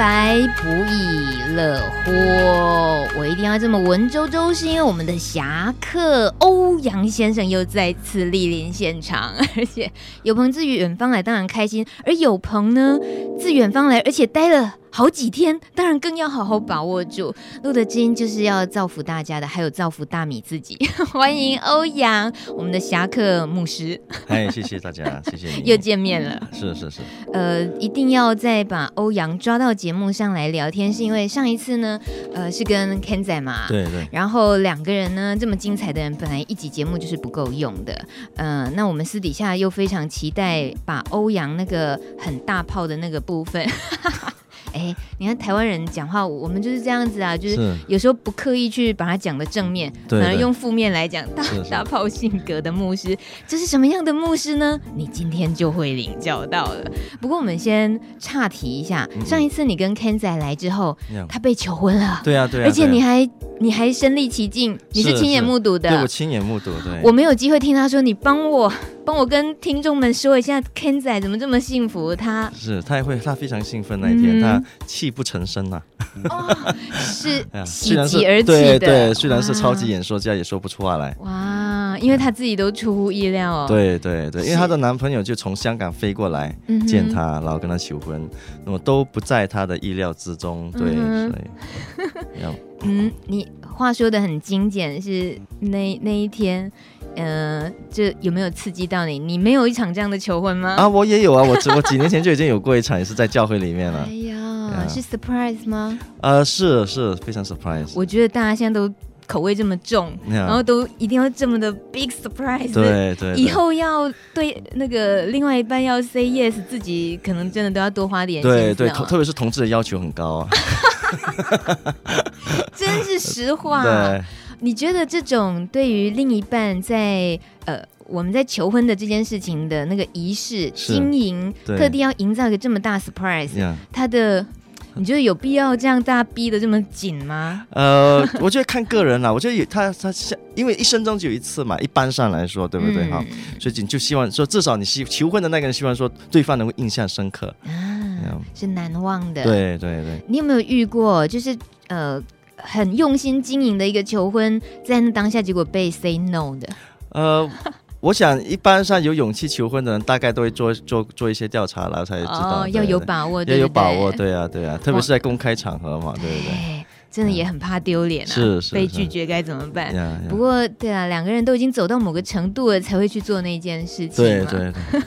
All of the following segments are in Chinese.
有朋自远方来，不亦乐乎？我一定要这么文绉绉，是因为我们的侠客欧阳先生又再次莅临现场，而且有朋自远方来，当然开心。而有朋呢，自远方来，而且待了。好几天，当然更要好好把握住。录的金就是要造福大家的，还有造福大米自己。欢迎欧阳，我们的侠客牧师。哎，谢谢大家，谢谢你。又见面了。是是是。呃，一定要再把欧阳抓到节目上来聊天，是因为上一次呢，呃，是跟 Ken 仔嘛。对对。然后两个人呢，这么精彩的人，本来一集节目就是不够用的。嗯、呃，那我们私底下又非常期待把欧阳那个很大炮的那个部分。哎，你看台湾人讲话，我们就是这样子啊，就是有时候不刻意去把它讲的正面，反而用负面来讲，大大炮性格的牧师，这是什么样的牧师呢？你今天就会领教到了。不过我们先岔题一下，上一次你跟 Ken 仔来之后，他被求婚了，对啊对啊，而且你还你还身历其境，你是。亲眼目睹的，对，我亲眼目睹，对，我没有机会听他说，你帮我。帮我跟听众们说一下，Ken 仔怎么这么幸福？他是他也会，他非常兴奋那一天，嗯、他泣不成声呐、啊哦。是喜极而泣的，对对，虽然是超级演说家，也说不出话来。哇，因为她自己都出乎意料哦。对对对，因为她的男朋友就从香港飞过来见她，然后跟她求婚，那么都不在她的意料之中。对，嗯、所以，嗯，你话说的很精简，是那那一天。呃，这有没有刺激到你？你没有一场这样的求婚吗？啊，我也有啊，我 我几年前就已经有过一场，也是在教会里面了。哎呀，是 surprise 吗？呃，是是非常 surprise。我觉得大家现在都口味这么重，然后都一定要这么的 big surprise。对对。以后要对那个另外一半要 say yes，自己可能真的都要多花点。对对，特别是同志的要求很高啊。真是实话。对。你觉得这种对于另一半在呃我们在求婚的这件事情的那个仪式经营，特地要营造一个这么大 surprise，他的你觉得有必要这样大家逼得这么紧吗？呃，我觉得看个人啦，我觉得有他他像因为一生中只有一次嘛，一般上来说对不对哈？嗯、所以你就希望说至少你希求婚的那个人希望说对方能够印象深刻啊，是难忘的。对对对，你有没有遇过就是呃？很用心经营的一个求婚，在那当下结果被 say no 的。呃，我想一般上有勇气求婚的人，大概都会做做做一些调查，然后才知道。哦，要有把握，要有把握，对啊，对啊，特别是在公开场合嘛，对不对？真的也很怕丢脸啊，是是，被拒绝该怎么办？不过对啊，两个人都已经走到某个程度了，才会去做那件事情。对对对。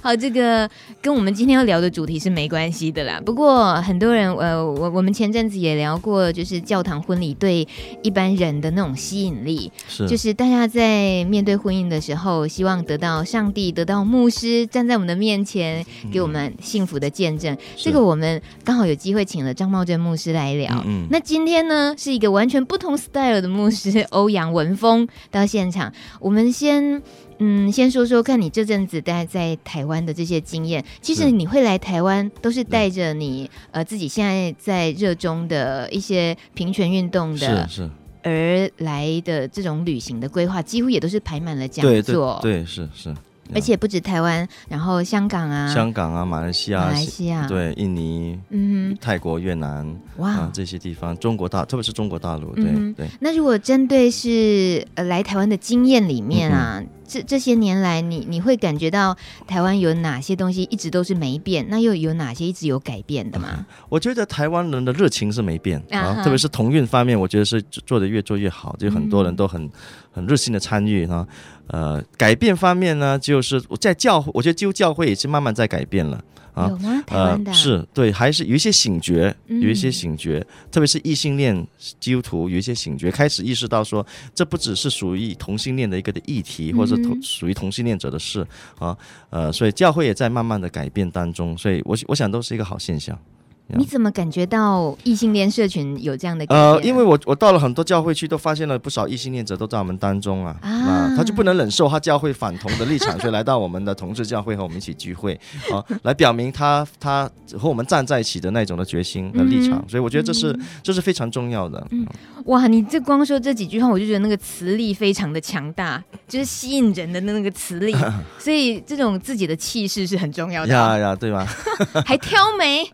好，这个跟我们今天要聊的主题是没关系的啦。不过很多人，呃，我我们前阵子也聊过，就是教堂婚礼对一般人的那种吸引力，是就是大家在面对婚姻的时候，希望得到上帝，得到牧师站在我们的面前，给我们幸福的见证。嗯、这个我们刚好有机会请了张茂正牧师来聊。嗯，嗯，那今天呢，是一个完全不同 style 的牧师欧阳文峰到现场。我们先嗯，先说说看你这阵子待在台湾的这些经验。其实你会来台湾，都是带着你呃自己现在在热衷的一些平权运动的，是是而来的这种旅行的规划，几乎也都是排满了讲座。对，是是。而且不止台湾，然后香港啊，香港啊，马来西亚，马来西亚，对，印尼，嗯，泰国、越南，哇、啊，这些地方，中国大，特别是中国大陆，对、嗯、对。那如果针对是呃来台湾的经验里面啊，嗯、这这些年来你，你你会感觉到台湾有哪些东西一直都是没变？那又有哪些一直有改变的吗？嗯、我觉得台湾人的热情是没变啊，啊特别是同运方面，我觉得是做的越做越好，就很多人都很、嗯、很热心的参与哈。呃，改变方面呢，就是在教，我觉得基督教会也是慢慢在改变了啊。有吗？台湾的、啊呃、是对，还是有一些醒觉，有一些醒觉，嗯、特别是异性恋基督徒有一些醒觉，开始意识到说，这不只是属于同性恋的一个的议题，或者是同属于同性恋者的事啊。呃，所以教会也在慢慢的改变当中，所以我我想都是一个好现象。你怎么感觉到异性恋社群有这样的？呃，因为我我到了很多教会去，都发现了不少异性恋者都在我们当中啊，啊，啊，他就不能忍受他教会反同的立场，所以来到我们的同志教会和我们一起聚会，啊，来表明他他和我们站在一起的那种的决心和立场，嗯、所以我觉得这是、嗯、这是非常重要的。嗯，哇，你这光说这几句话，我就觉得那个磁力非常的强大，就是吸引人的那个磁力，所以这种自己的气势是很重要的。呀呀，对吧？还挑眉。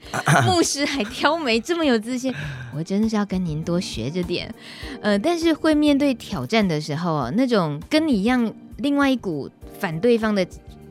牧师还挑眉这么有自信，我真的是要跟您多学着点。呃，但是会面对挑战的时候啊，那种跟你一样，另外一股反对方的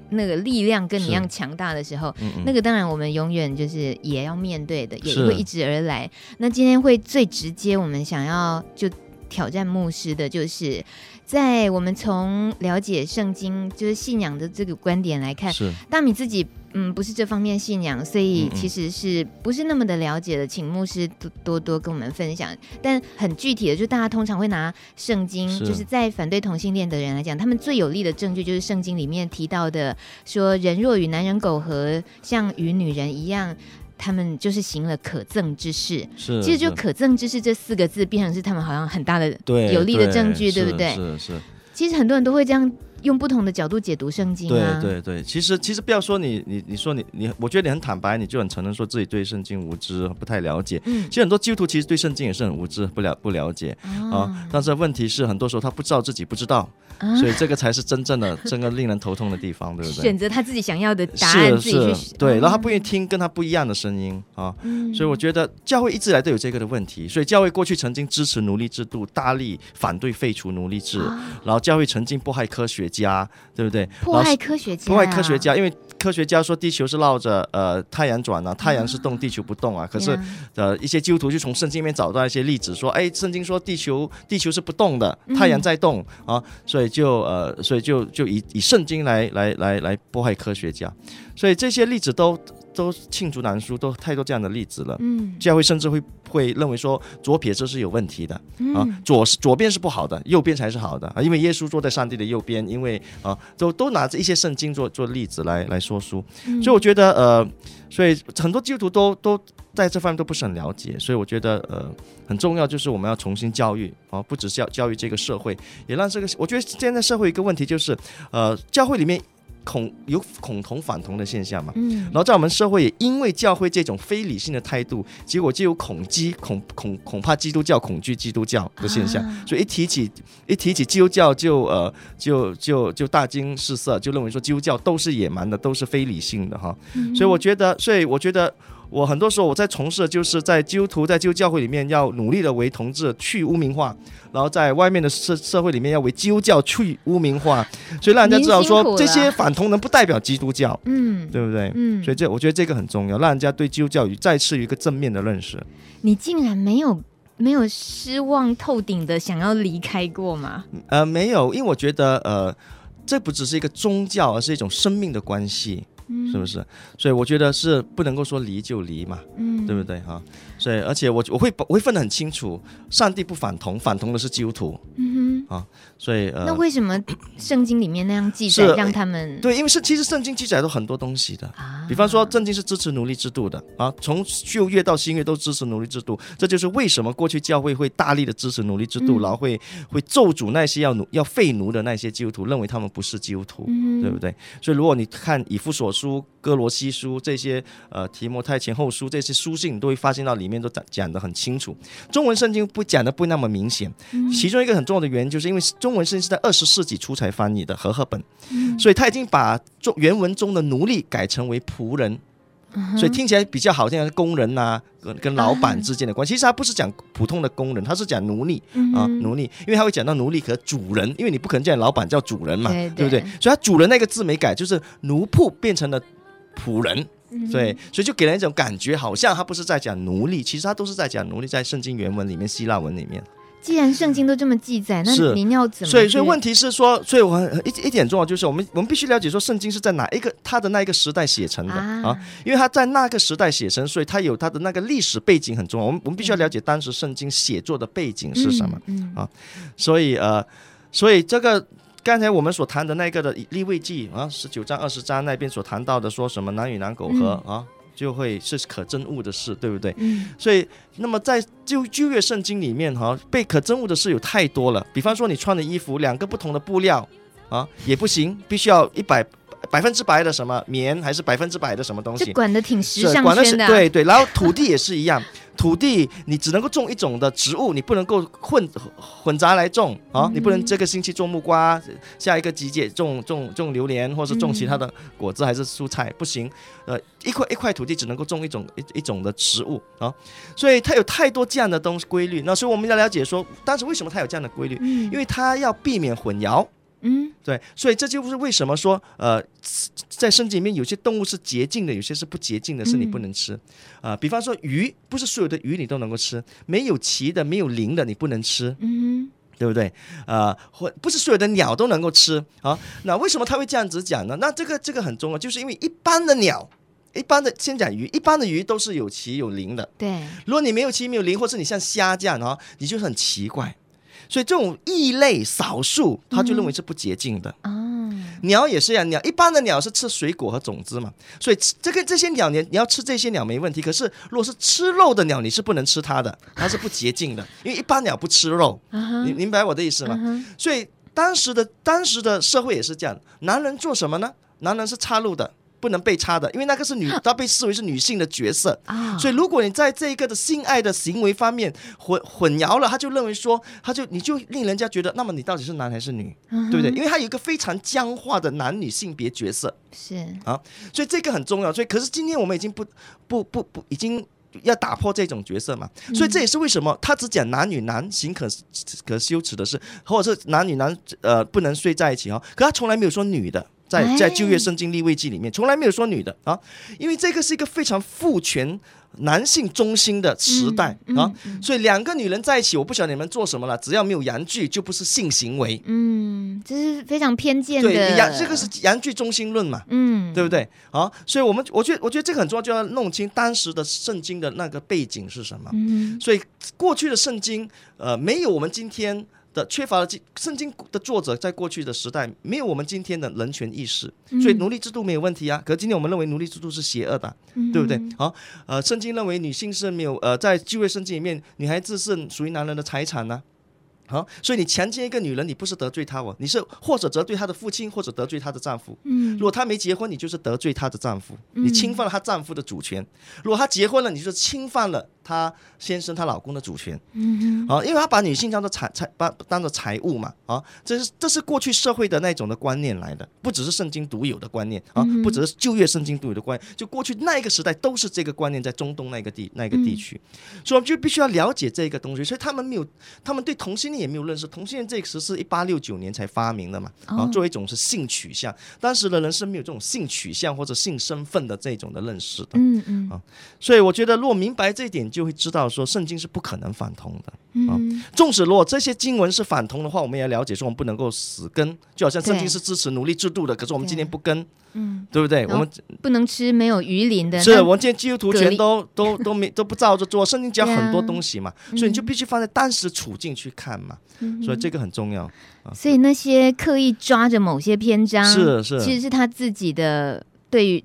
那个力量跟你一样强大的时候，嗯嗯，那个当然我们永远就是也要面对的，也会一直而来。那今天会最直接，我们想要就挑战牧师的，就是在我们从了解圣经就是信仰的这个观点来看，是大米自己。嗯，不是这方面信仰，所以其实是不是那么的了解的，请牧师多多多跟我们分享。但很具体的，就大家通常会拿圣经，就是在反对同性恋的人来讲，他们最有力的证据就是圣经里面提到的，说人若与男人苟合，像与女人一样，他们就是行了可憎之事。是，其实就可憎之事这四个字，变成是他们好像很大的有力的证据，对，对不对？是是。其实很多人都会这样。用不同的角度解读圣经啊，对对对，其实其实不要说你你你说你你，我觉得你很坦白，你就很承认说自己对圣经无知，不太了解。嗯，其实很多基督徒其实对圣经也是很无知，不了不了解啊，啊。但是问题是，很多时候他不知道自己不知道，啊、所以这个才是真正的 真的令人头痛的地方，对不对？选择他自己想要的答案，自己去对，然后他不愿意听跟他不一样的声音啊。嗯，所以我觉得教会一直以来都有这个的问题，所以教会过去曾经支持奴隶制度，大力反对废除奴隶制，啊、然后教会曾经迫害科学家，对不对？对，迫害科学家，破坏科学家，因为科学家说地球是绕着呃太阳转啊，太阳是动，地球不动啊。可是呃一些基督徒就从圣经里面找到一些例子，说哎，圣经说地球地球是不动的，太阳在动啊，所以就呃所以就就以以圣经来来来来迫害科学家，所以这些例子都。都罄竹难书，都太多这样的例子了。嗯，教会甚至会会认为说左撇子是有问题的、嗯、啊，左左边是不好的，右边才是好的啊，因为耶稣坐在上帝的右边，因为啊，都都拿着一些圣经做做例子来来说书、嗯，所以我觉得呃，所以很多基督徒都都在这方面都不是很了解，所以我觉得呃很重要就是我们要重新教育啊，不只是要教育这个社会，也让这个我觉得现在社会一个问题就是呃教会里面。恐有恐同反同的现象嘛？嗯，然后在我们社会也因为教会这种非理性的态度，结果就有恐基恐恐恐怕基督教恐惧基督教的现象，啊、所以一提起一提起基督教就呃就就就大惊失色，就认为说基督教都是野蛮的，都是非理性的哈、嗯。所以我觉得，所以我觉得。我很多时候我在从事，就是在基督徒在基督教会里面要努力的为同志去污名化，然后在外面的社社会里面要为基督教去污名化，所以让人家知道说这些反同人不代表基督教，嗯，对不对？嗯，所以这我觉得这个很重要，让人家对基督教有再次一个正面的认识。你竟然没有没有失望透顶的想要离开过吗？呃，没有，因为我觉得呃，这不只是一个宗教，而是一种生命的关系。是不是？所以我觉得是不能够说离就离嘛，嗯，对不对哈？所以而且我我会我会分得很清楚，上帝不反同，反同的是基督徒，嗯哼，啊，所以呃，那为什么圣经里面那样记载让他们？对，因为是其实圣经记载都很多东西的啊，比方说圣经是支持奴隶制度的啊，从旧约到新约都支持奴隶制度，这就是为什么过去教会会大力的支持奴隶制度，嗯、然后会会咒诅那些要奴要废奴的那些基督徒，认为他们不是基督徒，嗯，对不对？所以如果你看以弗所书、哥罗西书这些呃提摩太前后书这些书信，你都会发现到里面都讲讲的很清楚。中文圣经不讲的不那么明显，其中一个很重要的原因就是因为中文圣经是在二十世纪初才翻译的和合本，所以他已经把中原文中的奴隶改成为仆人，所以听起来比较好听，像是工人呐、啊，跟跟老板之间的关系。其实他不是讲普通的工人，他是讲奴隶啊奴隶，因为他会讲到奴隶和主人，因为你不可能叫老板叫主人嘛，对不对？所以他主人那个字没改，就是奴仆变成了。仆人，对，所以就给人一种感觉，好像他不是在讲奴隶，其实他都是在讲奴隶，在圣经原文里面，希腊文里面。既然圣经都这么记载，那您要怎么？所以，所以问题是说，所以我一一点重要就是，我们我们必须了解说，圣经是在哪一个他的那一个时代写成的啊，啊？因为他在那个时代写成，所以他有他的那个历史背景很重要。我们我们必须要了解当时圣经写作的背景是什么、嗯嗯、啊？所以呃，所以这个。刚才我们所谈的那个的立位记啊，十九章二十章那边所谈到的，说什么男与男苟合啊，就会是可憎恶的事，对不对？嗯。所以，那么在旧旧约圣经里面哈，被可憎恶的事有太多了。比方说，你穿的衣服两个不同的布料啊，也不行，必须要一百。百分之百的什么棉，还是百分之百的什么东西？管的挺时尚圈的。管的是对对，然后土地也是一样，土地你只能够种一种的植物，你不能够混混杂来种啊！你不能这个星期种木瓜，下一个季节种种种榴莲，或是种其他的果子还是蔬菜，不行。呃，一块一块土地只能够种一种一一种的植物啊，所以它有太多这样的东西规律。那所以我们要了解说，当时为什么它有这样的规律？因为它要避免混淆。嗯，对，所以这就是为什么说，呃，在圣经里面有些动物是洁净的，有些是不洁净的，是你不能吃。啊、呃，比方说鱼，不是所有的鱼你都能够吃，没有鳍的、没有鳞的你不能吃，嗯，对不对？啊、呃，或不是所有的鸟都能够吃啊。那为什么他会这样子讲呢？那这个这个很重要，就是因为一般的鸟，一般的先讲鱼，一般的鱼都是有鳍有鳞的。对，如果你没有鳍没有鳞，或是你像虾这样啊，你就很奇怪。所以这种异类少数，他就认为是不洁净的。嗯，鸟也是一样，鸟一般的鸟是吃水果和种子嘛，所以这个这些鸟，你你要吃这些鸟没问题。可是如果是吃肉的鸟，你是不能吃它的，它是不洁净的，因为一般鸟不吃肉。你明白我的意思吗？所以当时的当时的社会也是这样，男人做什么呢？男人是插入的。不能被插的，因为那个是女，她被视为是女性的角色啊。所以如果你在这一个的性爱的行为方面混混淆了，他就认为说，他就你就令人家觉得，那么你到底是男还是女，嗯、对不对？因为他有一个非常僵化的男女性别角色，是啊，所以这个很重要。所以可是今天我们已经不不不不已经要打破这种角色嘛。所以这也是为什么他只讲男女男行可可羞耻的事，或者是男女男呃不能睡在一起哦。可他从来没有说女的。在在旧约圣经立位记里面，从来没有说女的啊，因为这个是一个非常父权、男性中心的时代、嗯嗯、啊，所以两个女人在一起，我不晓得你们做什么了，只要没有阳具，就不是性行为。嗯，这是非常偏见的。对，阳这个是阳具中心论嘛，嗯，对不对？啊，所以我们我觉得我觉得这个很重要，就要弄清当时的圣经的那个背景是什么。嗯，所以过去的圣经，呃，没有我们今天。的缺乏了圣经的作者在过去的时代没有我们今天的人权意识，所以奴隶制度没有问题啊。可是今天我们认为奴隶制度是邪恶的，对不对？好，呃，圣经认为女性是没有呃，在旧约圣经里面，女孩子是属于男人的财产呢。好，所以你强奸一个女人，你不是得罪她哦，你是或者得罪她的父亲，或者得罪她的丈夫。嗯如果她没结婚，你就是得罪她的丈夫，你侵犯了她丈夫的主权。如果她结婚了，你就是侵犯了。她先生、她老公的主权，嗯，啊，因为她把女性当做财财，把当做财物嘛，啊，这是这是过去社会的那种的观念来的，不只是圣经独有的观念啊，不只是旧约圣经独有的观念，就过去那一个时代都是这个观念，在中东那个地那个地区，所以我们就必须要了解这个东西，所以他们没有，他们对同性恋也没有认识，同性恋这个词是一八六九年才发明的嘛，啊，作为一种是性取向，当时的人是没有这种性取向或者性身份的这种的认识的，嗯嗯，啊，所以我觉得如果明白这一点。就会知道说圣经是不可能反同的。啊。纵使如果这些经文是反同的话，我们也要了解说我们不能够死跟，就好像圣经是支持奴隶制度的，可是我们今天不跟，嗯，对不对？我们不能吃没有鱼鳞的。是我们今天基督徒全都 都都没都不照着做。圣经讲很多东西嘛，所以你就必须放在当时处境去看嘛。所以这个很重要。所以那些刻意抓着某些篇章，是是，其实是他自己的对于。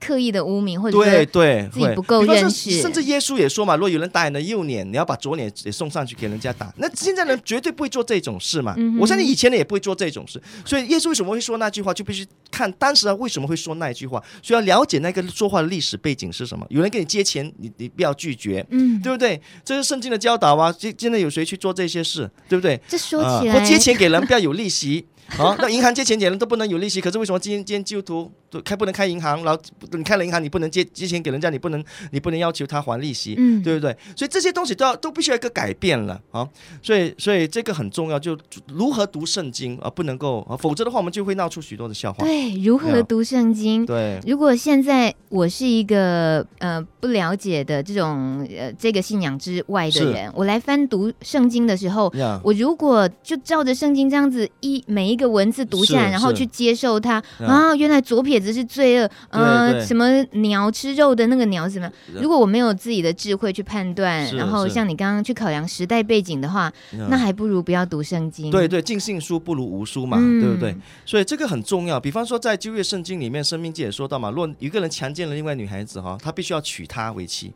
刻意的污名，或者对对自己不够认识，甚至耶稣也说嘛，如果有人打你的右脸，你要把左脸也送上去给人家打。那现在人绝对不会做这种事嘛。嗯、我相信以前的也不会做这种事。所以耶稣为什么会说那句话，就必须看当时他为什么会说那一句话，所以要了解那个说话的历史背景是什么。有人给你借钱，你你不要拒绝，嗯，对不对？这是圣经的教导啊。现现在有谁去做这些事，对不对？这说起来，或借钱给人不要有利息。啊，那银行借钱给人都不能有利息，可是为什么今天今天基督徒都开不能开银行？然后你开了银行，你不能借借钱给人家，你不能你不能要求他还利息，嗯，对不对？所以这些东西都要都必须要一个改变了啊！所以所以这个很重要，就如何读圣经啊，不能够啊，否则的话我们就会闹出许多的笑话。对，如何读圣经？对，如果现在我是一个呃不了解的这种呃这个信仰之外的人，我来翻读圣经的时候，我如果就照着圣经这样子一每一一个文字读下来，然后去接受它啊，原来左撇子是罪恶，呃，什么鸟吃肉的那个鸟是什么？如果我没有自己的智慧去判断，然后像你刚刚去考量时代背景的话，那还不如不要读圣经。对对，尽信书不如无书嘛，对不对？所以这个很重要。比方说，在旧约圣经里面，生命记也说到嘛，若一个人强奸了另外女孩子哈，他必须要娶她为妻。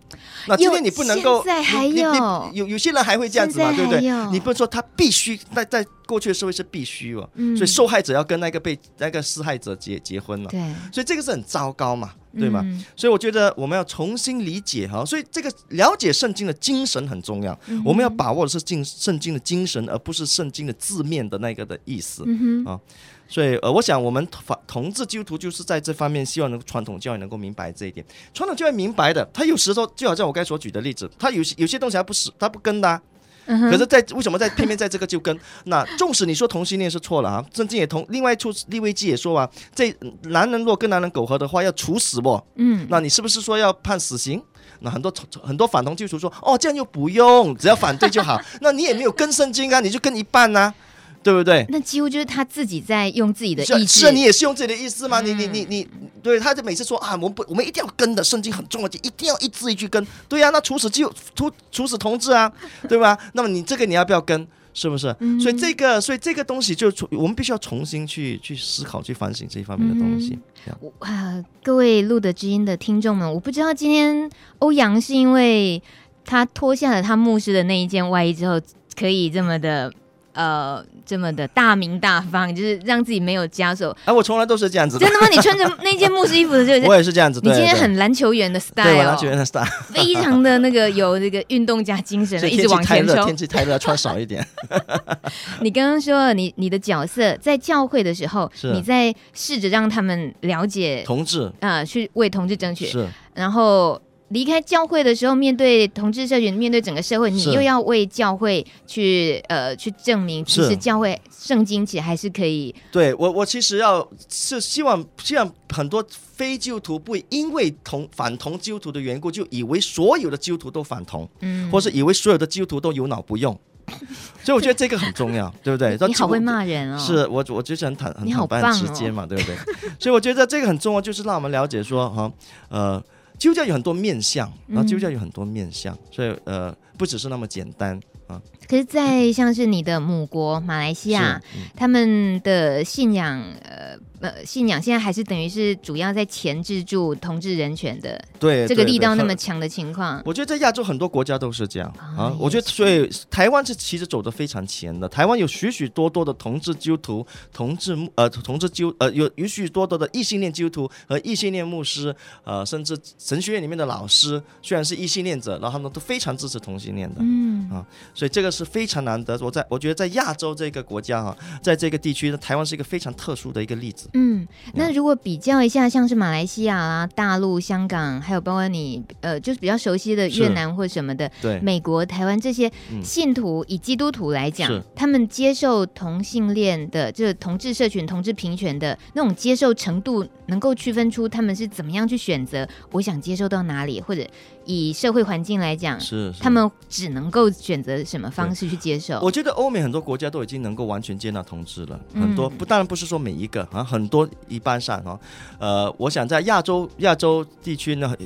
那今天你不能够，现在还有有。有些人还会这样子嘛，对不对？你不能说他必须在在过去的社会是必须哦，所以受害者要跟那个被那个施害者结结婚了，对，所以这个是很糟糕嘛，对吗？所以我觉得我们要重新理解哈，所以这个了解圣经的精神很重要，我们要把握的是经圣经的精神，而不是圣经的字面的那个的意思啊。所以呃，我想我们同同志基督徒就是在这方面希望能传统教育能够明白这一点，传统教育明白的，他有时候就好像我刚才所举的例子，他有些有些东西还不是他不跟的、啊。可是在，在为什么在偏偏在这个就跟那，纵使你说同性恋是错了啊，圣经也同另外处利未记也说啊，这男人若跟男人苟合的话要处死不？嗯，那你是不是说要判死刑？那很多很多反同基督徒说哦，这样又不用，只要反对就好。那你也没有跟圣经啊，你就跟一半呐、啊。对不对？那几乎就是他自己在用自己的意思。是，你也是用自己的意思吗？嗯、你你你你，对，他就每次说啊，我们不，我们一定要跟的，圣经很重要，就一定要一字一句跟。对呀、啊，那处死就处处死同志啊，对吧？那么你这个你要不要跟？是不是？嗯、所以这个，所以这个东西就我们必须要重新去去思考、去反省这一方面的东西。啊，各位路德知音的听众们，我不知道今天欧阳是因为他脱下了他牧师的那一件外衣之后，可以这么的。呃，这么的大名大方，就是让自己没有枷锁。哎、啊，我从来都是这样子的。真的吗？你穿着那件牧师衣服的时候，我也是这样子。你今天很篮球员的 style，对，篮球员的 style，非常的那个有这个运动家精神，一直往前冲。天气太热，穿少一点。你刚刚说你你的角色在教会的时候，你在试着让他们了解同志啊、呃，去为同志争取。是，然后。离开教会的时候，面对同志社群，面对整个社会，你又要为教会去呃去证明，其实教会圣经其实还是可以。对我，我其实要是希望，希望很多非基督徒不会因为同反同基督徒的缘故，就以为所有的基督徒都反同，嗯，或是以为所有的基督徒都有脑不用。所以我觉得这个很重要，对不对？你好会骂人哦。是我，我就是很坦很坦白、直接嘛，对不对？所以我觉得这个很重要，就是让我们了解说哈，呃。基督教有很多面相，然后基督教有很多面相，嗯、所以呃，不只是那么简单啊。可是，在像是你的母国马来西亚，嗯、他们的信仰呃。呃，信仰现在还是等于是主要在钳制住同志人权的，对这个力道那么强的情况。我觉得在亚洲很多国家都是这样啊。我觉得所以台湾是其实走得非常前的。台湾有许许多多的同志基督徒、同志呃同志基督呃有许许多多的异性恋基督徒和异性恋牧师呃，甚至神学院里面的老师虽然是异性恋者，然后他们都非常支持同性恋的。嗯啊，所以这个是非常难得。我在我觉得在亚洲这个国家哈，在这个地区，台湾是一个非常特殊的一个例子。嗯，那如果比较一下，像是马来西亚啦、大陆、香港，还有包括你呃，就是比较熟悉的越南或什么的，对，美国、台湾这些信徒，以基督徒来讲，他们接受同性恋的，就是同志社群、同志平权的那种接受程度，能够区分出他们是怎么样去选择？我想接受到哪里，或者以社会环境来讲，是他们只能够选择什么方式去接受？我觉得欧美很多国家都已经能够完全接纳同志了，很多不，当然不是说每一个啊，很。多一般上啊，呃，我想在亚洲亚洲地区呢，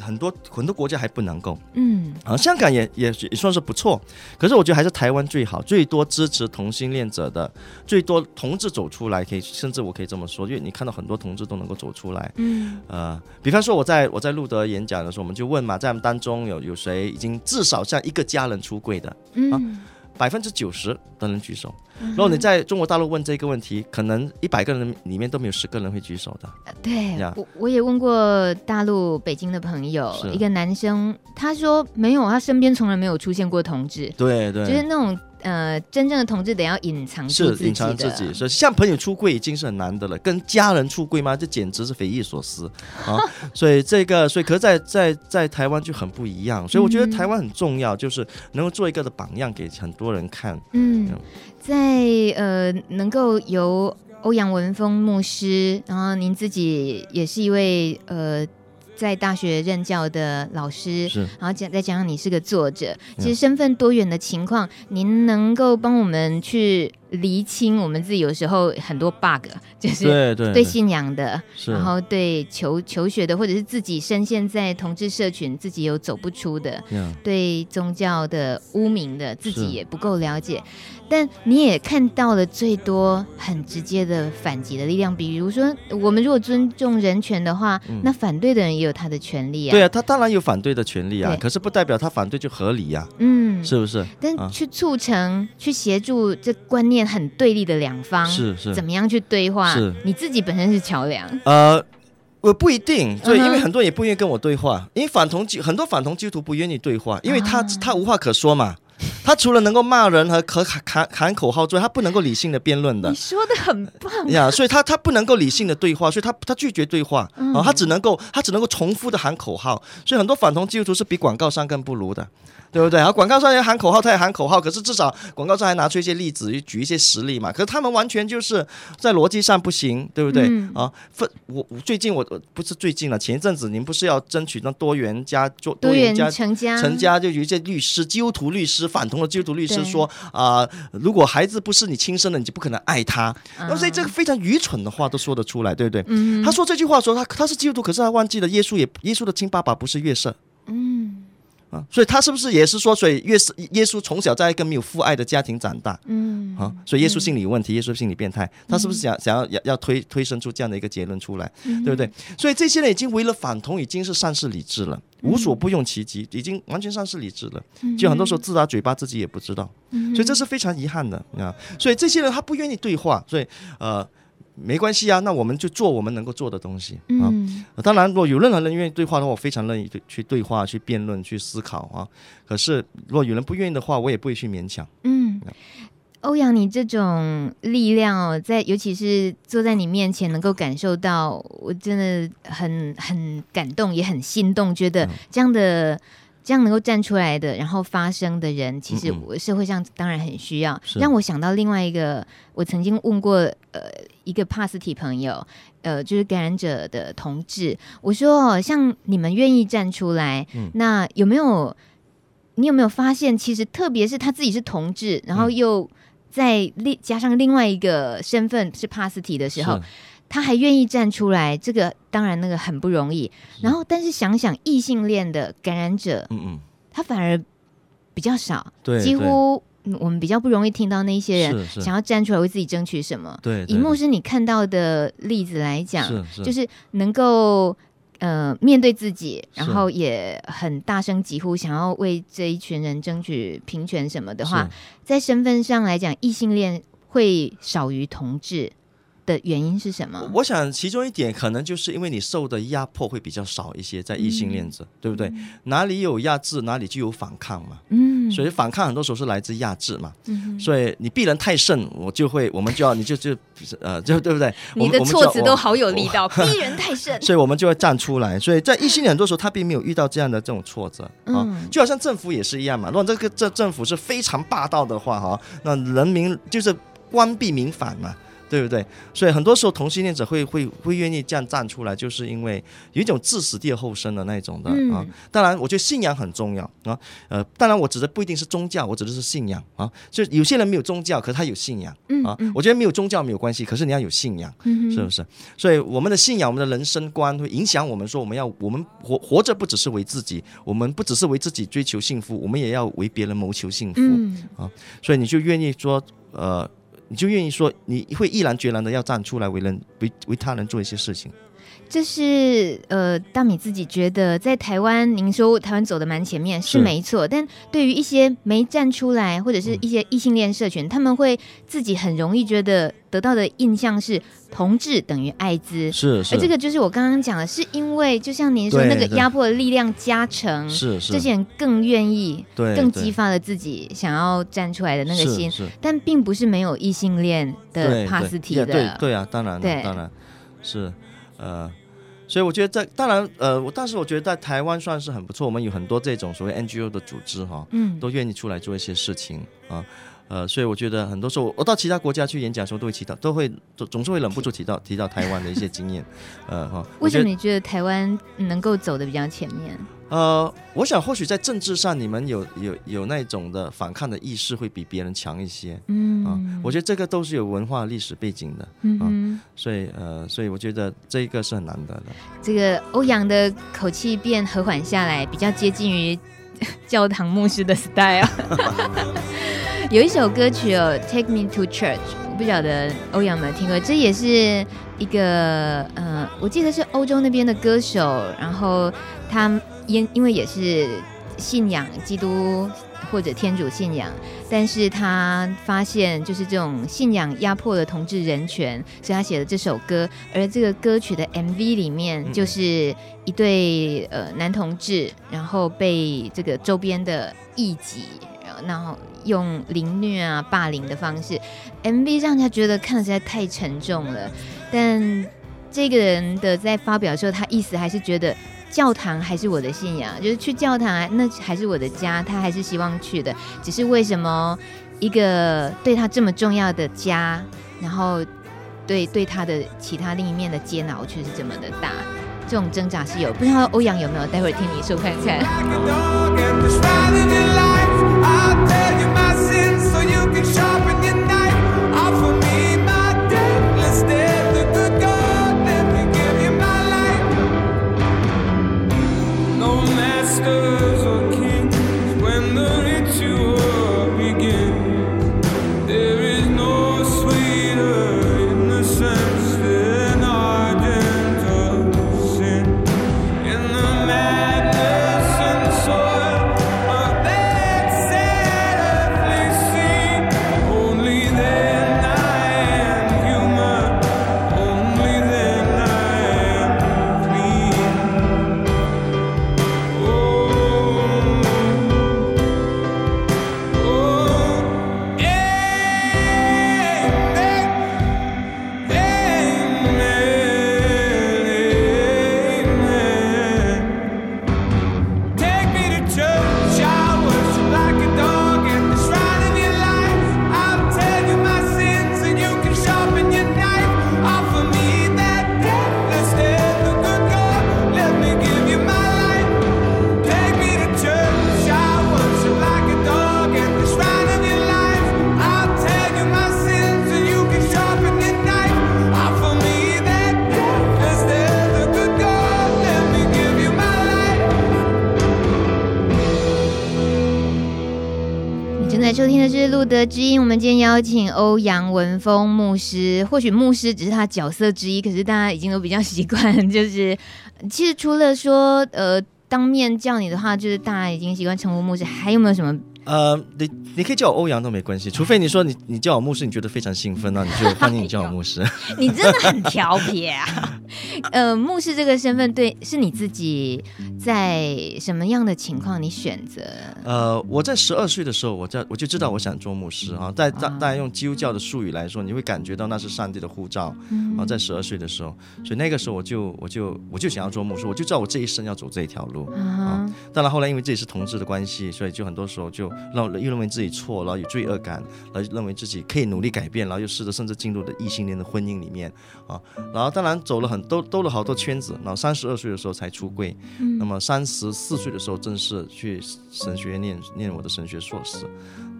很多很多国家还不能够，嗯，啊，香港也也也算是不错，可是我觉得还是台湾最好，最多支持同性恋者的，最多同志走出来，可以甚至我可以这么说，因为你看到很多同志都能够走出来，嗯，呃，比方说我在我在路德演讲的时候，我们就问嘛，在我们当中有有谁已经至少向一个家人出柜的，嗯。啊百分之九十的人举手。如果你在中国大陆问这个问题，可能一百个人里面都没有十个人会举手的。对，我我也问过大陆北京的朋友，一个男生，他说没有，他身边从来没有出现过同志。对对，就是那种。呃，真正的同志得要隐藏自己，是隐藏自己，所以向朋友出柜已经是很难的了，跟家人出柜吗？这简直是匪夷所思啊！所以这个，所以可是在在在台湾就很不一样，所以我觉得台湾很重要，就是能够做一个的榜样给很多人看。嗯，在呃，能够由欧阳文峰牧师，然后您自己也是一位呃。在大学任教的老师，是。然后讲再讲讲你是个作者，其实身份多元的情况，您能够帮我们去厘清我们自己有时候很多 bug，就是对对对信仰的，对然后对求求学的，或者是自己深陷在同志社群，自己有走不出的，对宗教的污名的，自己也不够了解。但你也看到了最多很直接的反击的力量，比如说，我们如果尊重人权的话，嗯、那反对的人也有他的权利啊。对啊，他当然有反对的权利啊，可是不代表他反对就合理呀、啊。嗯，是不是？但去促成、啊、去协助这观念很对立的两方，是是，怎么样去对话？是你自己本身是桥梁。呃，我不一定，对，因为很多人也不愿意跟我对话，因为反同很多反同基督徒不愿意对话，因为他、啊、他无话可说嘛。他除了能够骂人和和喊喊喊口号之外，他不能够理性的辩论的。你说的很棒呀，所以他他不能够理性的对话，所以他他拒绝对话啊、嗯，他只能够他只能够重复的喊口号，所以很多反同基督徒是比广告商更不如的。对不对？然后广告商也喊口号，他也喊口号，可是至少广告商还拿出一些例子，举一些实例嘛。可是他们完全就是在逻辑上不行，对不对？嗯、啊，分我最近我不是最近了，前一阵子您不是要争取那多元家做多元家成家，成家就有一些律师基督徒律师反同的基督徒律师说啊、呃，如果孩子不是你亲生的，你就不可能爱他。那么所以这个非常愚蠢的话都说得出来，对不对？嗯、他说这句话的时候他他是基督徒，可是他忘记了耶稣也耶稣的亲爸爸不是约瑟。嗯。啊，所以他是不是也是说，所以耶稣耶稣从小在一个没有父爱的家庭长大，嗯，啊，所以耶稣心理有问题，嗯、耶稣心理变态，他是不是想想要要要推推生出这样的一个结论出来，嗯、对不对？所以这些人已经为了反同，已经是丧失理智了，无所不用其极，已经完全丧失理智了，就很多时候自打嘴巴自己也不知道，所以这是非常遗憾的啊。所以这些人他不愿意对话，所以呃。没关系啊，那我们就做我们能够做的东西啊。嗯、当然，如果有任何人愿意对话的话，我非常乐意对去对话、去辩论、去思考啊。可是，如果有人不愿意的话，我也不会去勉强。嗯，欧阳，你这种力量哦，在尤其是坐在你面前，能够感受到，我真的很很感动，也很心动，觉得这样的。这样能够站出来的，然后发声的人，其实社会上当然很需要。嗯嗯，让我想到另外一个，我曾经问过呃一个帕斯提朋友，呃就是感染者的同志，我说哦，像你们愿意站出来，嗯、那有没有你有没有发现，其实特别是他自己是同志，然后又再另加上另外一个身份是帕斯提的时候。他还愿意站出来，这个当然那个很不容易。然后，但是想想异性恋的感染者，嗯嗯，他反而比较少，对，几乎我们比较不容易听到那些人想要站出来为自己争取什么。对，以幕是你看到的例子来讲，就是能够呃面对自己，然后也很大声疾呼，想要为这一群人争取平权什么的话，在身份上来讲，异性恋会少于同志。的原因是什么？我想其中一点可能就是因为你受的压迫会比较少一些，在异性恋者，嗯、对不对？哪里有压制，哪里就有反抗嘛。嗯，所以反抗很多时候是来自压制嘛。嗯，所以你必然太甚，我就会，我们就要，你就就呃，就对不对？你的措辞都好有力道，逼人太甚，所以我们就会站出来。所以在异性恋很多时候他并没有遇到这样的这种挫折啊，就好像政府也是一样嘛。如果这个这政府是非常霸道的话哈，那人民就是关闭民反嘛。对不对？所以很多时候同性恋者会会会愿意这样站出来，就是因为有一种置死地而后生的那种的啊。当然，我觉得信仰很重要啊。呃，当然我指的不一定是宗教，我指的是信仰啊。就有些人没有宗教，可是他有信仰啊。我觉得没有宗教没有关系，可是你要有信仰，是不是？所以我们的信仰，我们的人生观会影响我们。说我们要我们活活着，不只是为自己，我们不只是为自己追求幸福，我们也要为别人谋求幸福啊。所以你就愿意说呃。你就愿意说，你会毅然决然的要站出来为人为为他人做一些事情。这是呃，大米自己觉得在台湾，您说台湾走的蛮前面是。没错，但对于一些没站出来或者是一些异性恋社群，嗯，他们会自己很容易觉得得到的印象是同志等于艾滋，是是，而这个就是我刚刚讲的，是因为就像您说那个压迫的力量加成，是是，这些人更愿意，对，更激发了自己想要站出来的那个心，但并不是没有异性恋的帕斯提的，对对，对啊，当然对，当然。是呃。所以我觉得在当然呃，我但是我觉得在台湾算是很不错，我们有很多这种所谓 NGO 的组织哈，嗯，都愿意出来做一些事情啊，呃，所以我觉得很多时候我到其他国家去演讲的时候，都会提到，都会总总是会忍不住提到提到台湾的一些经验，呃哈。为什么你觉得台湾能够走的比较前面？呃，我想或许在政治上，你们有有有那种的反抗的意识会比别人强一些。嗯啊，我觉得这个都是有文化历史背景的。嗯哼，所以呃，所以我觉得这一个是很难得的。这个欧阳的口气变和缓下来，比较接近于 教堂牧师的 style。有一首歌曲哦，《Take Me to Church》，我不晓得欧阳有没有听过，这也是一个呃，我记得是欧洲那边的歌手，然后他。因因为也是信仰基督或者天主信仰，但是他发现就是这种信仰压迫了同志人权，所以他写了这首歌。而这个歌曲的 MV 里面，就是一对呃男同志，然后被这个周边的异己，然后用凌虐啊、霸凌的方式，MV 让他觉得看得实在太沉重了。但这个人的在发表的时候，他意思还是觉得。教堂还是我的信仰，就是去教堂，那还是我的家，他还是希望去的。只是为什么一个对他这么重要的家，然后对对他的其他另一面的煎熬却是这么的大？这种挣扎是有，不知道欧阳有没有？待会儿听你说看看。邀请欧阳文峰牧师，或许牧师只是他角色之一，可是大家已经都比较习惯，就是 其实除了说呃当面叫你的话，就是大家已经习惯称呼牧师，还有没有什么？呃，你你可以叫我欧阳都没关系，除非你说你你叫我牧师，你觉得非常兴奋，那你就欢迎你叫我牧师。你真的很调皮啊！呃，牧师这个身份对是你自己在什么样的情况你选择？呃，我在十二岁的时候，我在我就知道我想做牧师啊。在大大家用基督教的术语来说，你会感觉到那是上帝的呼召啊。在十二岁的时候，所以那个时候我就我就我就想要做牧师，我就知道我这一生要走这一条路啊。当然后来因为自己是同志的关系，所以就很多时候就。然后又认为自己错，然后有罪恶感，然后认为自己可以努力改变，然后又试着甚至进入了异性恋的婚姻里面啊。然后当然走了很多，兜了好多圈子。然后三十二岁的时候才出柜，嗯、那么三十四岁的时候正式去神学院念念我的神学硕士。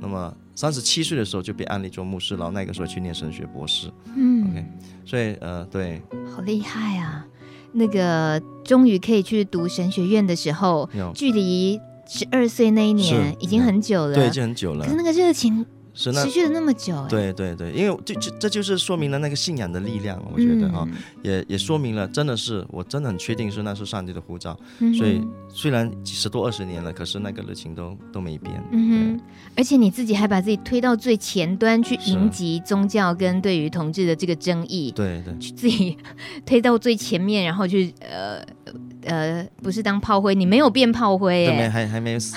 那么三十七岁的时候就被安利做牧师，然后那个时候去念神学博士。嗯，OK，所以呃，对，好厉害啊！那个终于可以去读神学院的时候，有距离。十二岁那一年已经很久了，对，已经很久了。可是那个热情持续了那么久，对对对，因为这这这就是说明了那个信仰的力量，我觉得啊，也也说明了真的是我真的很确定是那是上帝的呼召。所以虽然十多二十年了，可是那个热情都都没变。嗯哼，而且你自己还把自己推到最前端去迎击宗教跟对于同志的这个争议，对对，去自己推到最前面，然后去呃。呃，不是当炮灰，你没有变炮灰耶，还还没有死。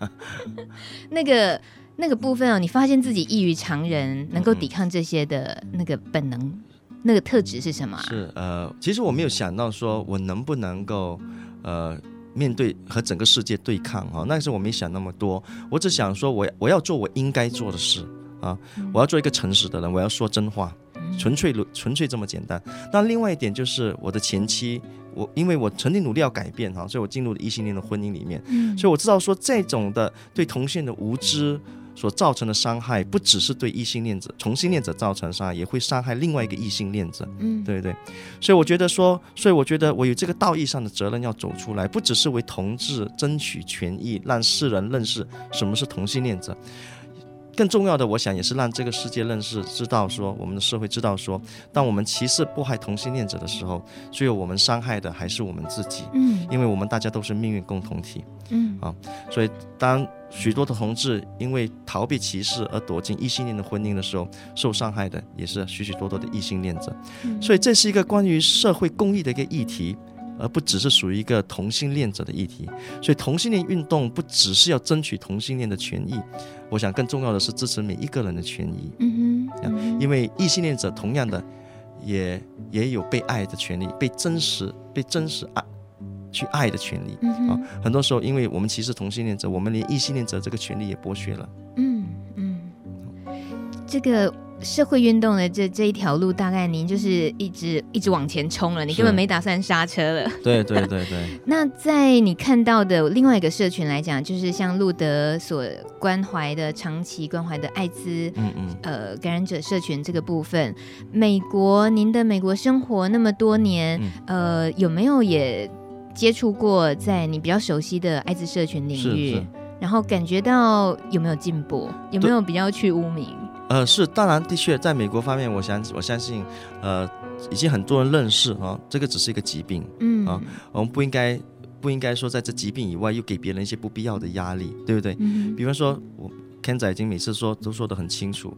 那个那个部分哦，你发现自己异于常人，能够抵抗这些的那个本能，嗯、那个特质是什么、啊？是呃，其实我没有想到说我能不能够呃面对和整个世界对抗啊。那个时候我没想那么多，我只想说我我要做我应该做的事啊，我要做一个诚实的人，我要说真话，纯粹纯粹这么简单。那另外一点就是我的前妻，我因为我曾经努力要改变哈，所以我进入了异性恋的婚姻里面，嗯所以我知道说这种的对同性的无知。所造成的伤害不只是对异性恋者、同性恋者造成伤害，也会伤害另外一个异性恋者。嗯，对对。所以我觉得说，所以我觉得我有这个道义上的责任要走出来，不只是为同志争取权益，让世人认识什么是同性恋者。更重要的，我想也是让这个世界认识、知道说，我们的社会知道说，当我们歧视、迫害同性恋者的时候，最后我们伤害的还是我们自己。嗯，因为我们大家都是命运共同体。嗯啊，所以当许多的同志因为逃避歧视而躲进异性恋的婚姻的时候，受伤害的也是许许多多的异性恋者。所以这是一个关于社会公益的一个议题。而不只是属于一个同性恋者的议题，所以同性恋运动不只是要争取同性恋的权益，我想更重要的是支持每一个人的权益。嗯哼，因为异性恋者同样的也也有被爱的权利，被真实被真实爱去爱的权利。啊，很多时候因为我们歧视同性恋者，我们连异性恋者这个权利也剥削了。嗯嗯，这个。社会运动的这这一条路，大概您就是一直一直往前冲了，你根本没打算刹车了。对对对对。那在你看到的另外一个社群来讲，就是像路德所关怀的长期关怀的艾滋，嗯嗯，呃，感染者社群这个部分，美国，您的美国生活那么多年，嗯、呃，有没有也接触过在你比较熟悉的艾滋社群领域？然后感觉到有没有进步？有没有比较去污名？呃，是，当然，的确，在美国方面，我相我相信，呃，已经很多人认识啊，这个只是一个疾病，嗯啊，我们不应该不应该说在这疾病以外又给别人一些不必要的压力，对不对？嗯、比方说，我 Ken 仔已经每次说都说得很清楚，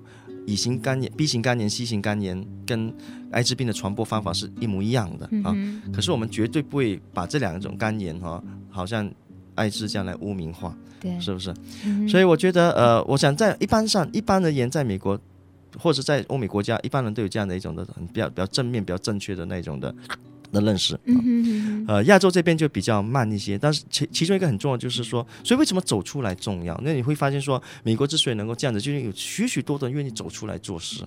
乙型肝炎、B 型肝炎、C 型肝炎跟艾滋病的传播方法是一模一样的啊，嗯、可是我们绝对不会把这两种肝炎哈、啊，好像艾滋这样来污名化。对是不是？嗯、所以我觉得，呃，我想在一般上，一般而言，在美国或者在欧美国家，一般人都有这样的一种的很比较比较正面、比较正确的那种的的认识。嗯哼哼呃，亚洲这边就比较慢一些，但是其其中一个很重要就是说，所以为什么走出来重要？那你会发现说，美国之所以能够这样子，就是有许许多多人愿意走出来做事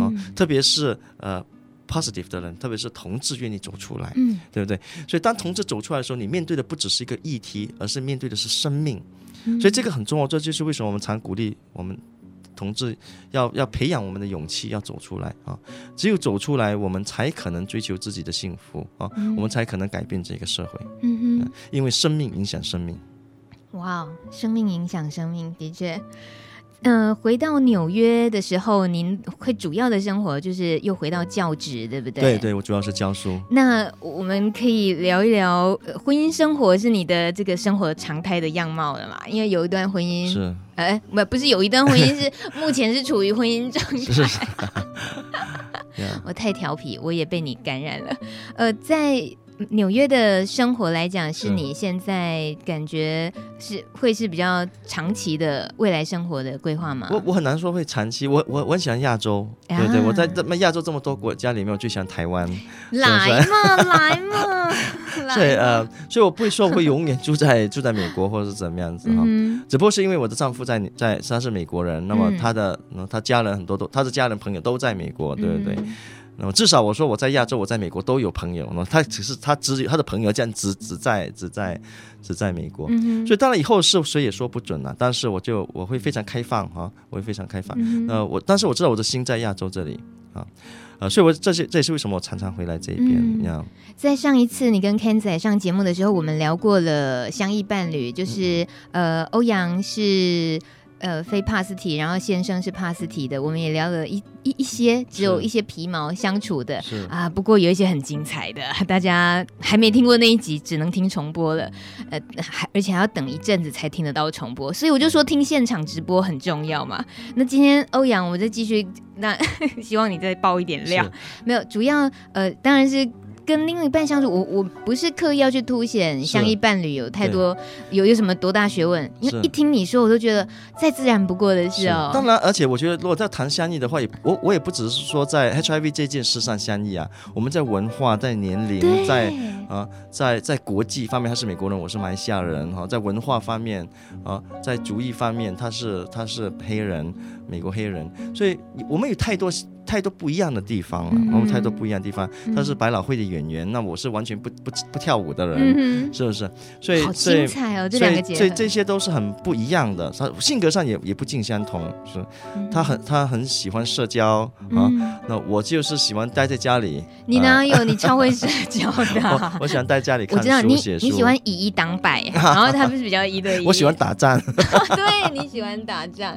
啊、特别是呃 positive 的人，特别是同志愿意走出来，嗯，对不对？所以当同志走出来的时候，你面对的不只是一个议题，而是面对的是生命。所以这个很重要，这就是为什么我们常鼓励我们同志要要培养我们的勇气，要走出来啊！只有走出来，我们才可能追求自己的幸福啊！我们才可能改变这个社会。嗯哼，因为生命影响生命。哇，生命影响生命，的确。嗯、呃，回到纽约的时候，您会主要的生活就是又回到教职，对不对？对对，我主要是教书。那我们可以聊一聊呃婚姻生活是你的这个生活常态的样貌了嘛？因为有一段婚姻是，哎，不不是有一段婚姻是目前是处于婚姻状态。是 是我太调皮，我也被你感染了。呃，在。纽约的生活来讲，是你现在感觉是会是比较长期的未来生活的规划吗？我我很难说会长期，我我我很喜欢亚洲，啊、对对，我在这么亚洲这么多国家里面，我最喜欢台湾。来嘛来嘛，所以呃，所以我不会说我会永远住在住在美国或者是怎么样子哈，嗯、只不过是因为我的丈夫在在他是美国人，那么他的、嗯、他家人很多都他的家人朋友都在美国，对不对？嗯那么至少我说我在亚洲，我在美国都有朋友。那他只是他只有他的朋友这样只只在只在只在美国，嗯、哼所以当然以后是谁也说不准了。但是我就我会非常开放哈，我会非常开放。嗯、哼呃，我但是我知道我的心在亚洲这里啊，呃，所以我这些这也是为什么我常常回来这一边。嗯、样在上一次你跟 Ken 仔上节目的时候，我们聊过了相异伴侣，就是、嗯、呃欧阳是。呃，非帕斯提，然后先生是帕斯提的，我们也聊了一一一些，只有一些皮毛相处的，是。啊，不过有一些很精彩的，大家还没听过那一集，只能听重播了，呃，还而且还要等一阵子才听得到重播，所以我就说听现场直播很重要嘛。那今天欧阳，我再继续，那 希望你再爆一点料，没有，主要呃，当然是。跟另一半相处，我我不是刻意要去凸显相依伴侣有太多有有什么多大学问，因为一听你说，我都觉得再自然不过的事哦。当然，而且我觉得如果在谈相依的话，也我我也不只是说在 HIV 这件事上相依啊，我们在文化、在年龄、在啊在在国际方面，他是美国人，我是马来西亚人哈，在文化方面啊，在族裔方面，他是他是黑人，美国黑人，所以我们有太多。太多不一样的地方了，我们太多不一样的地方。他是百老汇的演员，那我是完全不不不跳舞的人，是不是？所以，好精彩哦，这两个。所以这些都是很不一样的，他性格上也也不尽相同。是，他很他很喜欢社交啊，那我就是喜欢待在家里。你哪有？你超会社交的。我喜欢待在家里看书道你你喜欢以一当百，然后他不是比较一对一。我喜欢打仗。对，你喜欢打仗，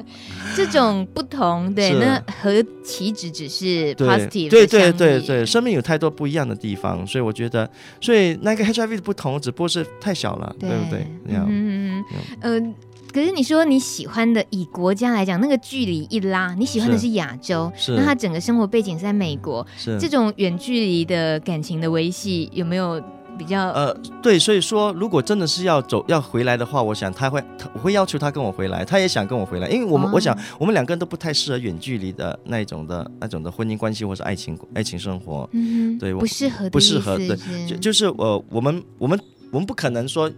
这种不同对，那何其只。只是 positive 对对对对，生命有太多不一样的地方，所以我觉得，所以那个 HIV 的不同，只不过是太小了，对不对？嗯嗯嗯。呃，可是你说你喜欢的，以国家来讲，那个距离一拉，你喜欢的是亚洲，那他整个生活背景是在美国，是这种远距离的感情的维系有没有？比较呃，对，所以说，如果真的是要走要回来的话，我想他会，他我会要求他跟我回来，他也想跟我回来，因为我们、哦、我想我们两个人都不太适合远距离的那一种的那种的婚姻关系或者爱情爱情生活，嗯，对，不适合，不适合，对，就就是呃，我们我们我们不可能说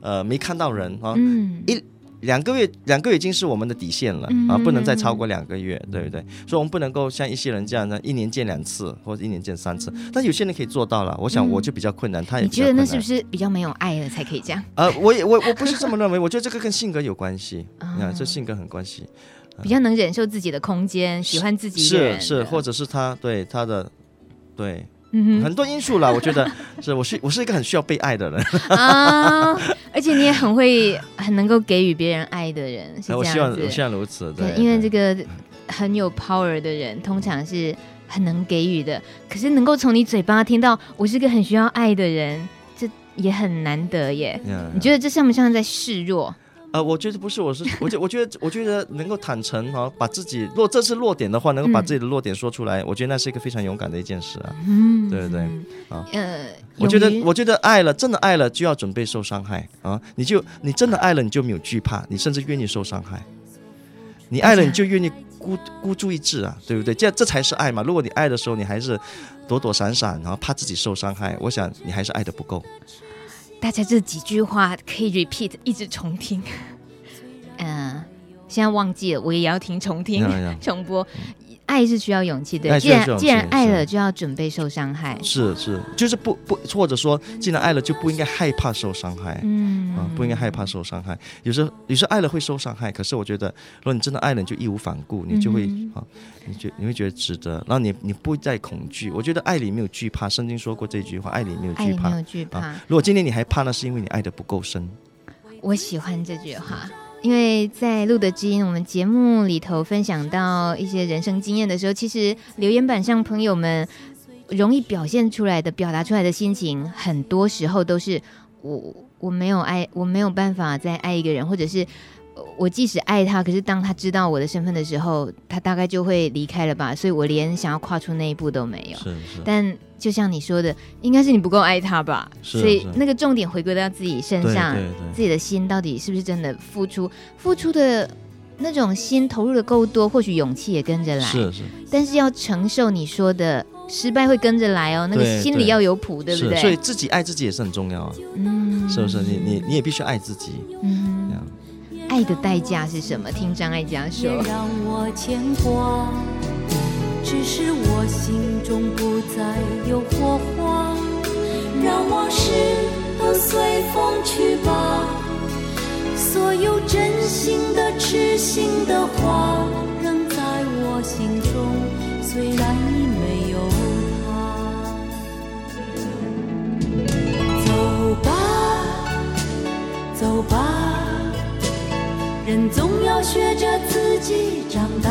呃没看到人啊，嗯，一。两个月，两个月已经是我们的底线了啊，不能再超过两个月，对不对？所以，我们不能够像一些人这样呢，一年见两次或者一年见三次。但有些人可以做到了，我想我就比较困难，他也。你觉得那是不是比较没有爱了才可以这样？呃，我也我我不是这么认为，我觉得这个跟性格有关系 啊，这性格很关系。比较能忍受自己的空间，喜欢自己是是，或者是他对他的对。嗯，很多因素啦，我觉得 是，我是我是一个很需要被爱的人啊，而且你也很会很能够给予别人爱的人，是这样子。我希望我希望如此，对，对，因为这个很有 power 的人，通常是很能给予的。可是能够从你嘴巴听到我是个很需要爱的人，这也很难得耶。Yeah. 你觉得这像不像在示弱？呃，我觉得不是，我是，我觉，我觉得，我觉得能够坦诚哈，把自己，如果这是弱点的话，能够把自己的弱点说出来，嗯、我觉得那是一个非常勇敢的一件事啊。嗯，对对对，啊，呃，我觉得，我觉得爱了，真的爱了，就要准备受伤害啊！你就，你真的爱了，你就没有惧怕，你甚至愿意受伤害。你爱了，你就愿意孤孤注一掷啊，对不对？这这才是爱嘛。如果你爱的时候，你还是躲躲闪闪，然后怕自己受伤害，我想你还是爱的不够。大家这几句话可以 repeat，一直重听。嗯、呃，现在忘记了，我也要听重听、重播。爱是需要勇气的，既然既然爱了，就要准备受伤害。是是，就是不不，或者说，既然爱了，就不应该害怕受伤害。嗯啊，不应该害怕受伤害。有时候有时候爱了会受伤害，可是我觉得，如果你真的爱了，你就义无反顾，你就会啊，你觉你会觉得值得，然后你你不再恐惧。我觉得爱里没有惧怕，圣经说过这句话，爱里没有惧怕。没有惧怕。如果今天你还怕，那是因为你爱的不够深。我喜欢这句话。因为在录的基因我们节目里头分享到一些人生经验的时候，其实留言板上朋友们容易表现出来的、表达出来的心情，很多时候都是我我没有爱，我没有办法再爱一个人，或者是。我即使爱他，可是当他知道我的身份的时候，他大概就会离开了吧。所以我连想要跨出那一步都没有。是是。但就像你说的，应该是你不够爱他吧？是。所以那个重点回归到自己身上，自己的心到底是不是真的付出？付出的那种心投入的够多，或许勇气也跟着来。是是。但是要承受你说的失败会跟着来哦，那个心里要有谱，对不对？所以自己爱自己也是很重要啊。嗯。是不是？你你你也必须爱自己。嗯。爱的代价是什么？听张艾嘉说。让我牵挂，只是我心中不再有火花，让往事都随风去吧。所有真心的、痴心的话，仍在我心中，虽然已没有他。走吧，走吧。人总要学着自己长大，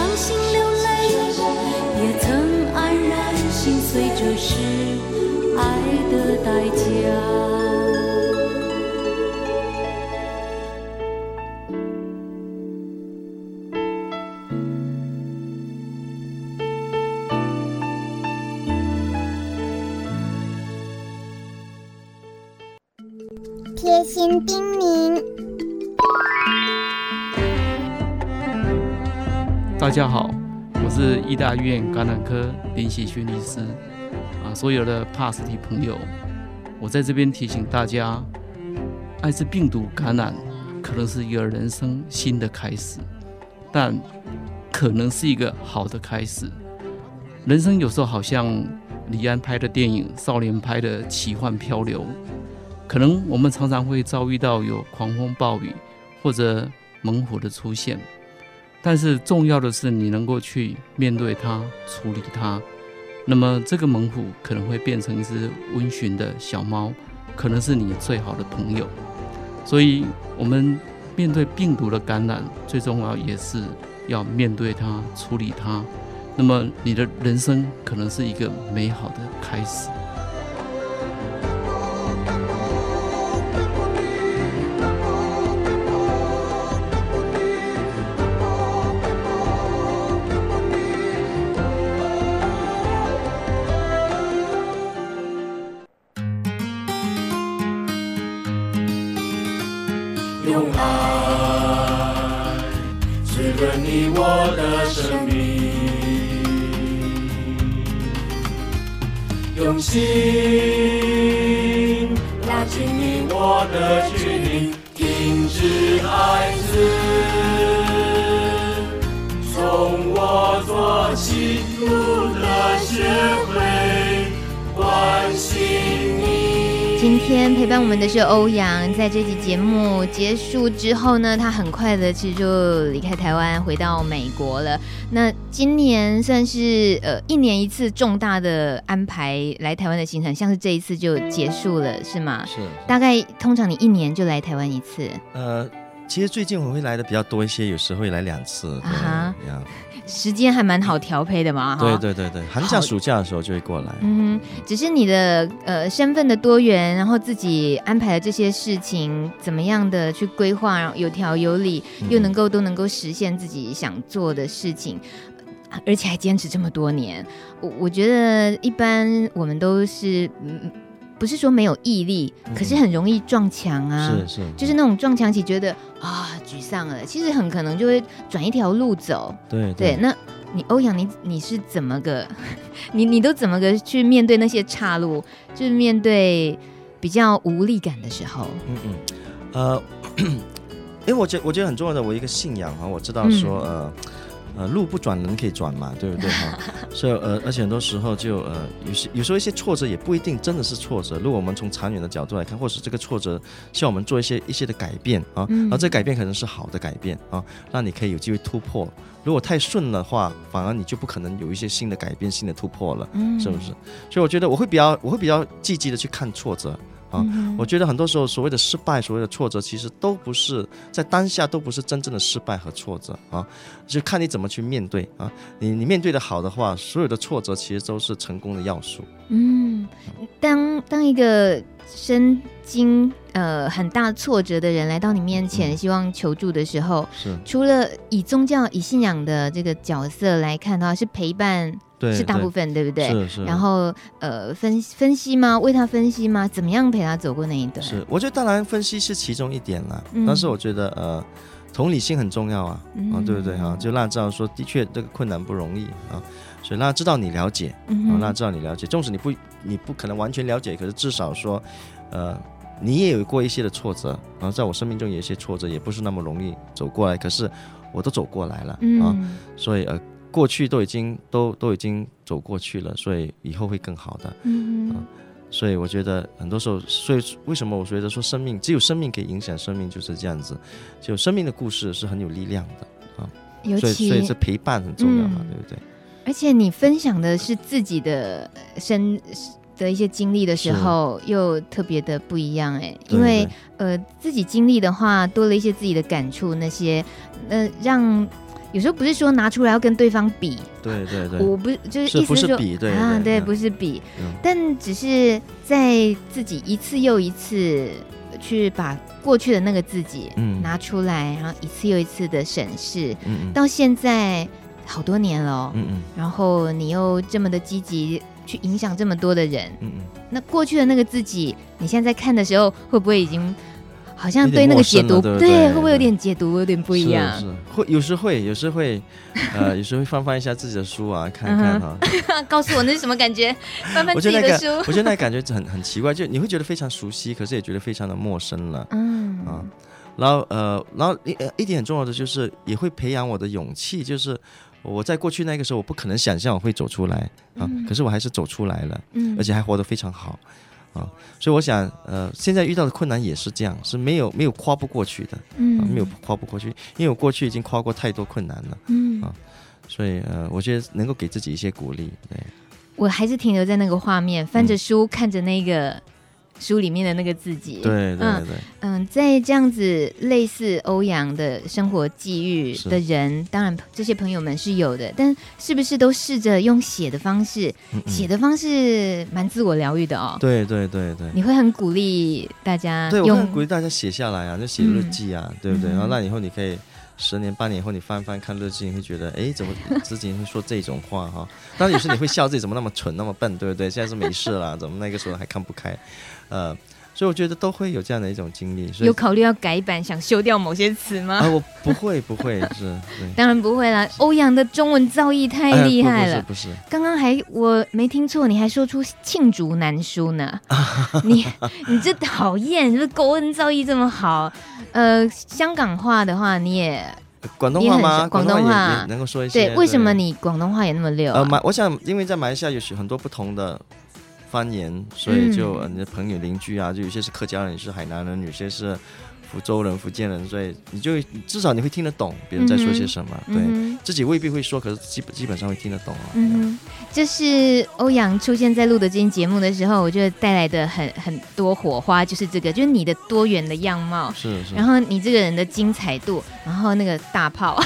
伤心流泪也曾黯然心碎这是爱的代价。大家好，我是医大医院感染科林喜勋医师。啊，所有的帕斯提朋友，我在这边提醒大家，艾滋病毒感染可能是一个人生新的开始，但可能是一个好的开始。人生有时候好像李安拍的电影《少年拍的奇幻漂流》。可能我们常常会遭遇到有狂风暴雨或者猛虎的出现，但是重要的是你能够去面对它、处理它。那么这个猛虎可能会变成一只温驯的小猫，可能是你最好的朋友。所以，我们面对病毒的感染，最重要也是要面对它、处理它。那么你的人生可能是一个美好的开始。用爱滋润你我的生命，用心拉近你我的距离，停止爱。天陪伴我们的是欧阳，在这集节目结束之后呢，他很快的其实就离开台湾，回到美国了。那今年算是呃一年一次重大的安排来台湾的行程，像是这一次就结束了，是吗？是。大概通常你一年就来台湾一次？呃，其实最近我会来的比较多一些，有时候会来两次。啊哈。时间还蛮好调配的嘛，对对对对，寒假暑假的时候就会过来。嗯，只是你的呃身份的多元，然后自己安排的这些事情，怎么样的去规划，然后有条有理，又能够都能够实现自己想做的事情，而且还坚持这么多年。我我觉得一般我们都是嗯。不是说没有毅力，可是很容易撞墙啊！是是，就是那种撞墙期，觉得啊沮丧了。其实很可能就会转一条路走。对对，那你欧阳，你你是怎么个？你你都怎么个去面对那些岔路？就是面对比较无力感的时候。嗯嗯，呃，因为我觉得我觉得很重要的，我一个信仰哈，我知道说、嗯、呃。呃，路不转人可以转嘛，对不对哈？所以呃，而且很多时候就呃，有些有时候一些挫折也不一定真的是挫折。如果我们从长远的角度来看，或是这个挫折需要我们做一些一些的改变啊，而这改变可能是好的改变啊，让你可以有机会突破。如果太顺的话，反而你就不可能有一些新的改变、新的突破了，是不是？所以我觉得我会比较我会比较积极的去看挫折。啊。嗯、我觉得很多时候所谓的失败、所谓的挫折，其实都不是在当下，都不是真正的失败和挫折啊，就看你怎么去面对啊。你你面对的好的话，所有的挫折其实都是成功的要素。嗯，当当一个身经呃很大挫折的人来到你面前，希望求助的时候，是除了以宗教、以信仰的这个角色来看的话，是陪伴。对，是大部分，对，不对？是是。然后呃，分分析吗？为他分析吗？怎么样陪他走过那一段？是，我觉得当然分析是其中一点啦。嗯、但是我觉得呃，同理心很重要啊，嗯、啊，对不对哈？就让他知道说，的确这个困难不容易啊，所以让他知道你了解，嗯、哼啊，让他知道你了解。纵使你不你不可能完全了解，可是至少说，呃，你也有过一些的挫折，然后在我生命中有一些挫折，也不是那么容易走过来，可是我都走过来了、嗯、啊，所以呃。过去都已经都都已经走过去了，所以以后会更好的。嗯所以我觉得很多时候，所以为什么我觉得说生命只有生命可以影响生命就是这样子，就生命的故事是很有力量的啊。尤其所以所以这陪伴很重要嘛，嗯、对不对？而且你分享的是自己的生的一些经历的时候，又特别的不一样哎，因为呃自己经历的话多了一些自己的感触，那些呃让。有时候不是说拿出来要跟对方比，对对对，我不就是意思是说比对啊，对，不是比，但只是在自己一次又一次去把过去的那个自己拿出来，然后一次又一次的审视，到现在好多年了，嗯嗯，然后你又这么的积极去影响这么多的人，嗯嗯，那过去的那个自己，你现在看的时候会不会已经？好像对那个解读，对，对，对，会不会有点解读有点不一样？是，是会，有时会，有时会，呃，有时会翻翻一下自己的书啊，看看哈、啊。告诉我那是什么感觉？翻翻自己的书，我觉得那个感觉很很奇怪，就你会觉得非常熟悉，可是也觉得非常的陌生了。嗯啊，然后呃，然后一一点很重要的就是也会培养我的勇气，就是我在过去那个时候，我不可能想象我会走出来啊，嗯、可是我还是走出来了，嗯，而且还活得非常好。啊，所以我想，呃，现在遇到的困难也是这样，是没有没有跨不过去的，嗯、啊，没有跨不过去，因为我过去已经跨过太多困难了，嗯，啊，所以呃，我觉得能够给自己一些鼓励，对，我还是停留在那个画面，翻着书，嗯、看着那个。书里面的那个自己，对对对，嗯，在这样子类似欧阳的生活际遇的人，当然这些朋友们是有的，但是不是都试着用写的方式？写的方式蛮自我疗愈的哦。对对对对，你会很鼓励大家，对，我很鼓励大家写下来啊，就写日记啊，对不对？然后那以后你可以十年八年以后你翻翻看日记，你会觉得，哎，怎么自己会说这种话哈？当然有时你会笑自己怎么那么蠢那么笨，对不对？现在是没事了，怎么那个时候还看不开？呃，所以我觉得都会有这样的一种经历。有考虑要改版，想修掉某些词吗？啊，我不会，不会，是，当然不会啦。欧阳的中文造诣太厉害了，不是，不是。刚刚还我没听错，你还说出罄竹难书呢。你你这讨厌，是不是国文造诣这么好？呃，香港话的话你也广东话吗？广东话能够说一些。对，为什么你广东话也那么溜？呃，马，我想因为在马来西亚有许很多不同的。方言，所以就你的朋友邻居啊，就有些是客家人，是海南人，有些是福州人、福建人，所以你就至少你会听得懂别人在说些什么，对、自己未必会说，可是基本基本上会听得懂啊。嗯，就是欧阳出现在录的这期节目的时候，我觉得带来的很很多火花，就是这个，就是你的多元的样貌，是是，然后你这个人的精彩度，然后那个大炮，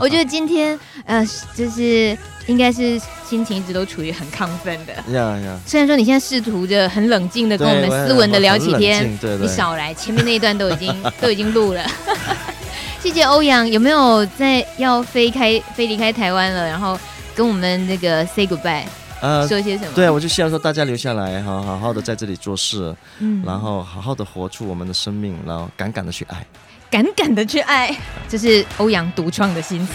我觉得今天呃，就是。应该是心情一直都处于很亢奋的。呀呀！虽然说你现在试图着很冷静的跟我们斯文的聊起天，你少来，前面那一段都已经 都已经录了。谢谢欧阳，有没有在要飞开飞离开台湾了？然后跟我们那个 say goodbye，呃，说些什么？对，我就希望说大家留下来，好好好的在这里做事，嗯，然后好好的活出我们的生命，然后敢敢的去爱，敢敢的去爱，这是欧阳独创的心词。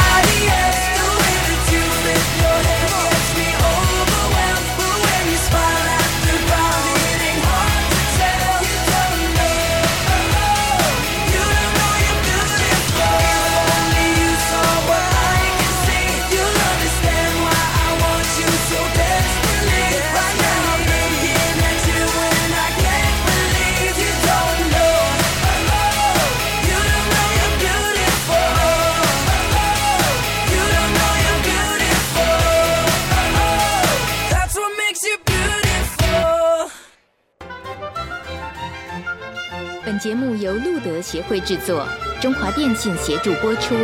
节目由路德协会制作，中华电信协助播出。